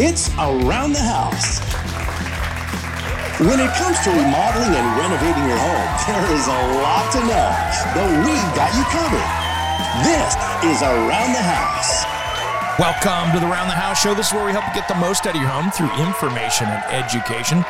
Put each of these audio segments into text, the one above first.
It's Around the House. When it comes to remodeling and renovating your home, there is a lot to know, but we've got you covered. This is Around the House. Welcome to the Around the House Show. This is where we help you get the most out of your home through information and education.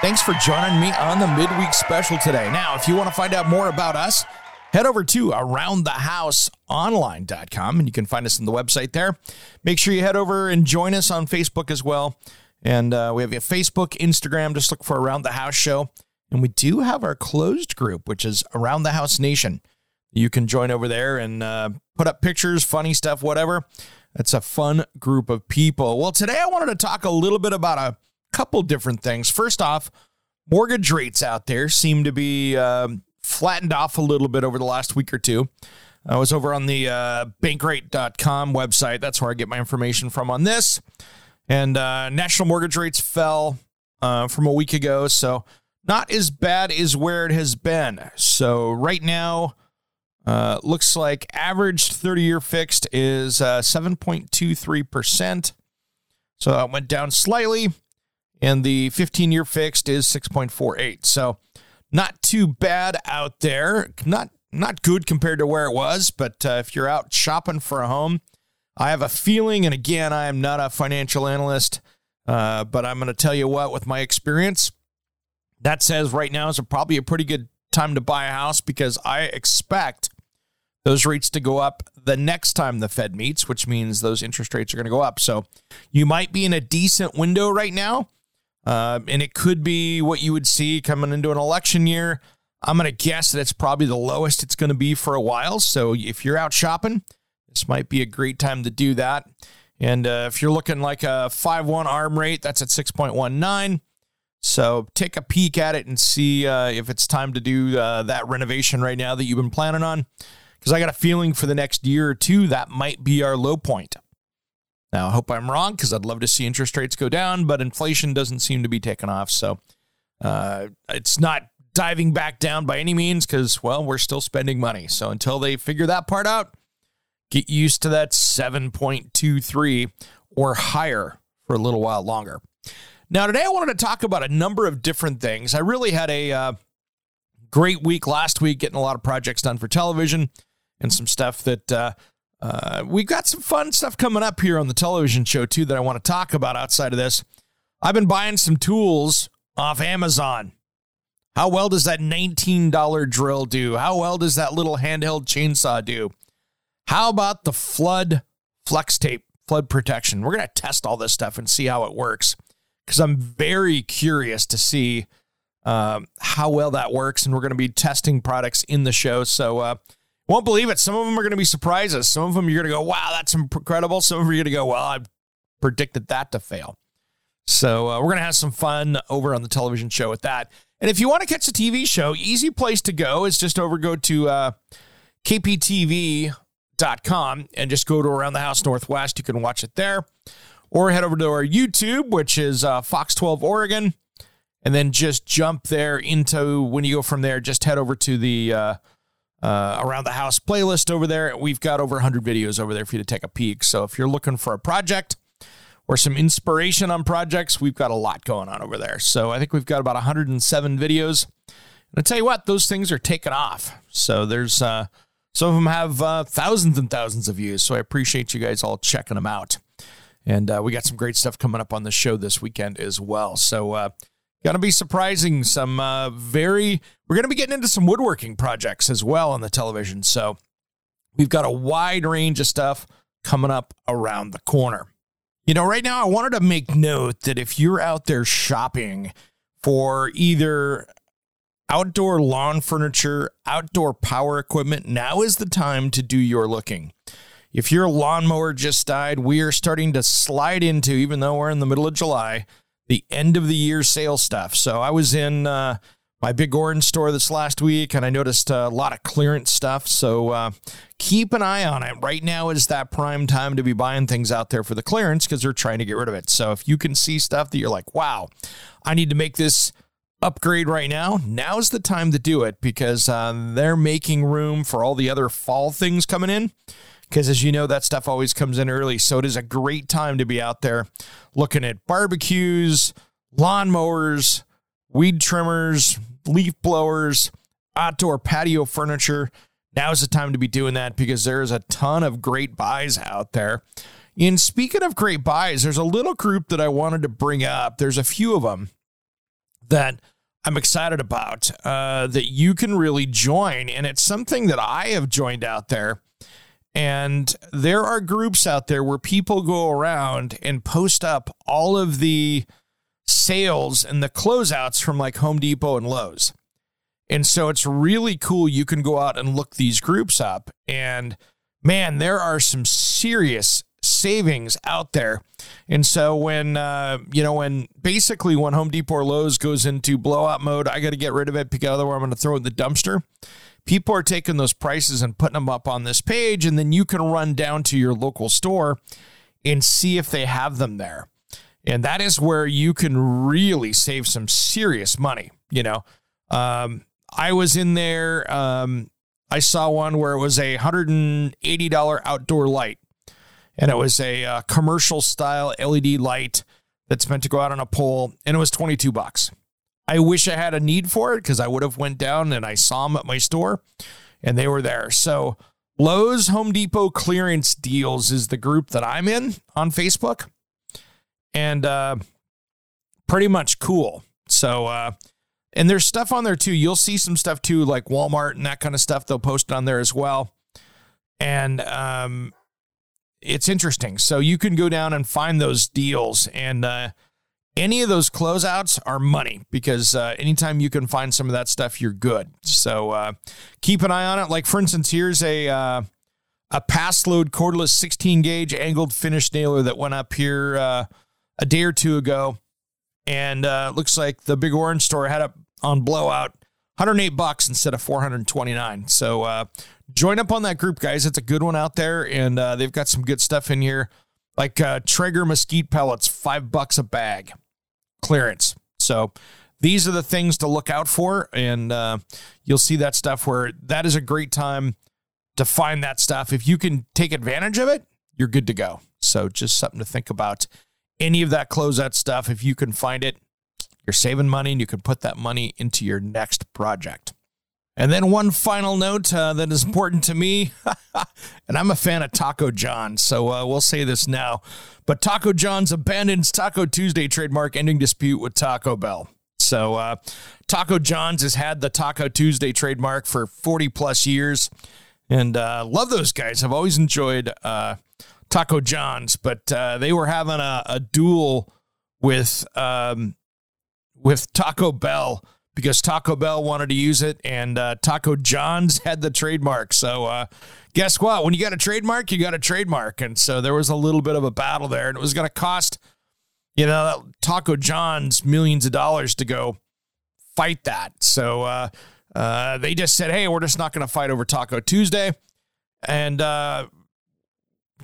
Thanks for joining me on the midweek special today. Now, if you want to find out more about us, head over to aroundthehouseonline.com and you can find us on the website there. Make sure you head over and join us on Facebook as well. And uh, we have a Facebook, Instagram, just look for Around the House Show. And we do have our closed group, which is Around the House Nation. You can join over there and uh, put up pictures, funny stuff, whatever. It's a fun group of people. Well, today I wanted to talk a little bit about a couple different things. First off, mortgage rates out there seem to be um, flattened off a little bit over the last week or two. I was over on the uh, bankrate.com website. That's where I get my information from on this. And uh, national mortgage rates fell uh, from a week ago. So, not as bad as where it has been. So, right now, uh, looks like average 30 year fixed is uh, 7.23%. So, that went down slightly. And the 15 year fixed is 6.48. So, not too bad out there. Not not good compared to where it was, but uh, if you're out shopping for a home, I have a feeling, and again, I am not a financial analyst, uh, but I'm going to tell you what, with my experience, that says right now is a, probably a pretty good time to buy a house because I expect those rates to go up the next time the Fed meets, which means those interest rates are going to go up. So you might be in a decent window right now. Uh, and it could be what you would see coming into an election year. I'm going to guess that it's probably the lowest it's going to be for a while. So if you're out shopping, this might be a great time to do that. And uh, if you're looking like a 5 1 arm rate, that's at 6.19. So take a peek at it and see uh, if it's time to do uh, that renovation right now that you've been planning on. Because I got a feeling for the next year or two, that might be our low point. Now, I hope I'm wrong because I'd love to see interest rates go down, but inflation doesn't seem to be taking off. So uh, it's not diving back down by any means because, well, we're still spending money. So until they figure that part out, get used to that 7.23 or higher for a little while longer. Now, today I wanted to talk about a number of different things. I really had a uh, great week last week getting a lot of projects done for television and some stuff that uh, uh, we've got some fun stuff coming up here on the television show, too, that I want to talk about outside of this. I've been buying some tools off Amazon. How well does that $19 drill do? How well does that little handheld chainsaw do? How about the flood flex tape, flood protection? We're going to test all this stuff and see how it works because I'm very curious to see um, how well that works. And we're going to be testing products in the show. So, uh, won't believe it. Some of them are going to be surprises. Some of them you're going to go, wow, that's incredible. Some of them you're going to go, well, I predicted that to fail. So uh, we're going to have some fun over on the television show with that. And if you want to catch the TV show, easy place to go is just over go to uh, kptv.com and just go to Around the House Northwest. You can watch it there. Or head over to our YouTube, which is uh, Fox 12 Oregon, and then just jump there into when you go from there, just head over to the uh, around the house playlist over there. We've got over 100 videos over there for you to take a peek. So if you're looking for a project or some inspiration on projects, we've got a lot going on over there. So I think we've got about 107 videos. And I tell you what, those things are taking off. So there's uh, some of them have uh, thousands and thousands of views. So I appreciate you guys all checking them out. And uh, we got some great stuff coming up on the show this weekend as well. So uh, Going to be surprising. Some uh, very, we're going to be getting into some woodworking projects as well on the television. So we've got a wide range of stuff coming up around the corner. You know, right now I wanted to make note that if you're out there shopping for either outdoor lawn furniture, outdoor power equipment, now is the time to do your looking. If your lawnmower just died, we are starting to slide into, even though we're in the middle of July, the end of the year sale stuff. So I was in uh, my big orange store this last week and I noticed a lot of clearance stuff. So uh, keep an eye on it. Right now is that prime time to be buying things out there for the clearance because they're trying to get rid of it. So if you can see stuff that you're like, wow, I need to make this upgrade right now, now's the time to do it because uh, they're making room for all the other fall things coming in because as you know, that stuff always comes in early. So it is a great time to be out there looking at barbecues, lawnmowers, weed trimmers, leaf blowers, outdoor patio furniture. Now is the time to be doing that because there's a ton of great buys out there. And speaking of great buys, there's a little group that I wanted to bring up. There's a few of them that I'm excited about uh, that you can really join. And it's something that I have joined out there and there are groups out there where people go around and post up all of the sales and the closeouts from like Home Depot and Lowe's. And so it's really cool. You can go out and look these groups up. And man, there are some serious savings out there. And so when, uh, you know, when basically when Home Depot or Lowe's goes into blowout mode, I got to get rid of it because otherwise I'm going to throw it in the dumpster people are taking those prices and putting them up on this page, and then you can run down to your local store and see if they have them there. And that is where you can really save some serious money. You know, um, I was in there. Um, I saw one where it was a $180 outdoor light, and it was a uh, commercial style LED light that's meant to go out on a pole, and it was 22 bucks. I wish I had a need for it because I would have went down and I saw them at my store and they were there. So Lowe's Home Depot clearance deals is the group that I'm in on Facebook and uh, pretty much cool. So, uh, and there's stuff on there too. You'll see some stuff too, like Walmart and that kind of stuff. They'll post it on there as well. And um, it's interesting. So you can go down and find those deals. And uh, any of those closeouts are money because uh, anytime you can find some of that stuff, you're good. So uh, keep an eye on it. Like for instance, here's a uh, a Paslode cordless 16 gauge angled finish nailer that went up here uh, a day or two ago, and uh, looks like the big orange store had it on blowout. 108 bucks instead of 429. So join up on that group, guys. It's a good one out there, and they've got some good stuff in here, like Traeger mesquite pellets, five bucks a bag clearance. So these are the things to look out for. And uh, you'll see that stuff where that is a great time to find that stuff. If you can take advantage of it, you're good to go. So just something to think about. Any of that closeout stuff, if you can find it, you're saving money and you can put that money into your next project. And then one final note uh, that is important to me, and I'm a fan of Taco John, so uh, we'll say this now. But Taco John's abandons Taco Tuesday trademark ending dispute with Taco Bell. So uh, Taco John's has had the Taco Tuesday trademark for 40 plus years, and uh, love those guys. I've always enjoyed uh, Taco John's, but uh, they were having a, a duel with um, with Taco Bell because Taco Bell wanted to use it and uh, Taco John's had the trademark. So, uh, guess what? When you got a trademark, you got a trademark. And so there was a little bit of a battle there, and it was going to cost, you know, Taco John's millions of dollars to go fight that. So, uh, uh they just said, hey, we're just not going to fight over Taco Tuesday. And uh,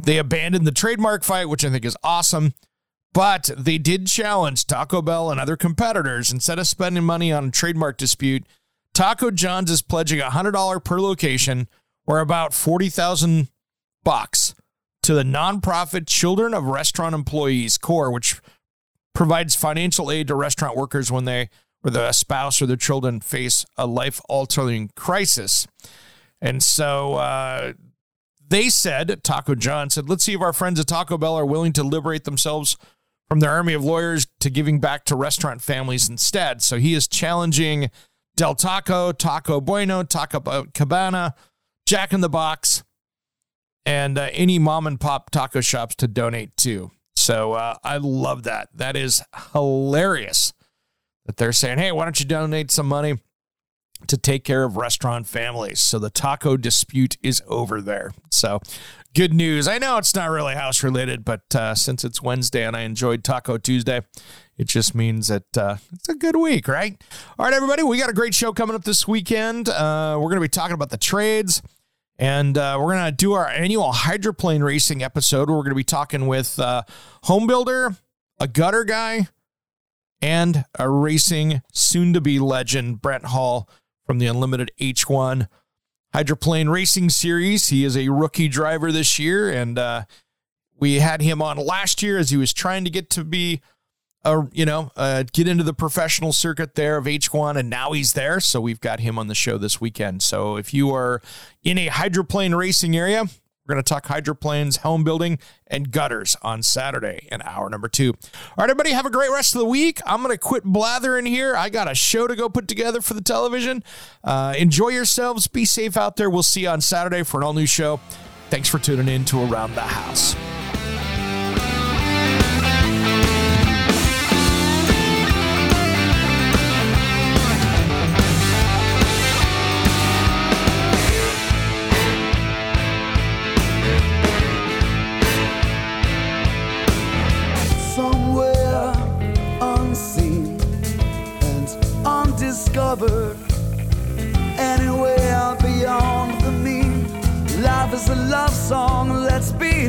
they abandoned the trademark fight, which I think is awesome. But they did challenge Taco Bell and other competitors. Instead of spending money on a trademark dispute, Taco John's is pledging $100 per location, or about 40,000 bucks, to the nonprofit Children of Restaurant Employees CORE, which provides financial aid to restaurant workers when they or the spouse or their children face a life-altering crisis. And so uh, they said, Taco John said, let's see if our friends at Taco Bell are willing to liberate themselves from their army of lawyers to giving back to restaurant families instead. So he is challenging Del Taco, Taco Bueno, Taco Cabana, Jack in the Box, and uh, any mom and pop taco shops to donate to. So uh, I love that. That is hilarious that they're saying, hey, why don't you donate some money to take care of restaurant families? So the taco dispute is over there. So good news. I know it's not really house related, but uh, since it's Wednesday and I enjoyed Taco Tuesday, it just means that uh, it's a good week, right? All right, everybody, we got a great show coming up this weekend. Uh, we're going to be talking about the trades. And uh, we're going to do our annual hydroplane racing episode. We're going to be talking with uh, home builder, a gutter guy, and a racing soon to be legend, Brent Hall from the Unlimited H1 Hydroplane Racing Series. He is a rookie driver this year, and uh, we had him on last year as he was trying to get to be uh, you know, uh, get into the professional circuit there of H1, and now he's there. So we've got him on the show this weekend. So if you are in a hydroplane racing area, we're going to talk hydroplanes, home building, and gutters on Saturday in hour number two. All right, everybody, have a great rest of the week. I'm going to quit blathering here. I got a show to go put together for the television. Uh, enjoy yourselves. Be safe out there. We'll see you on Saturday for an all new show. Thanks for tuning in to Around the House. Life is a love song, let's be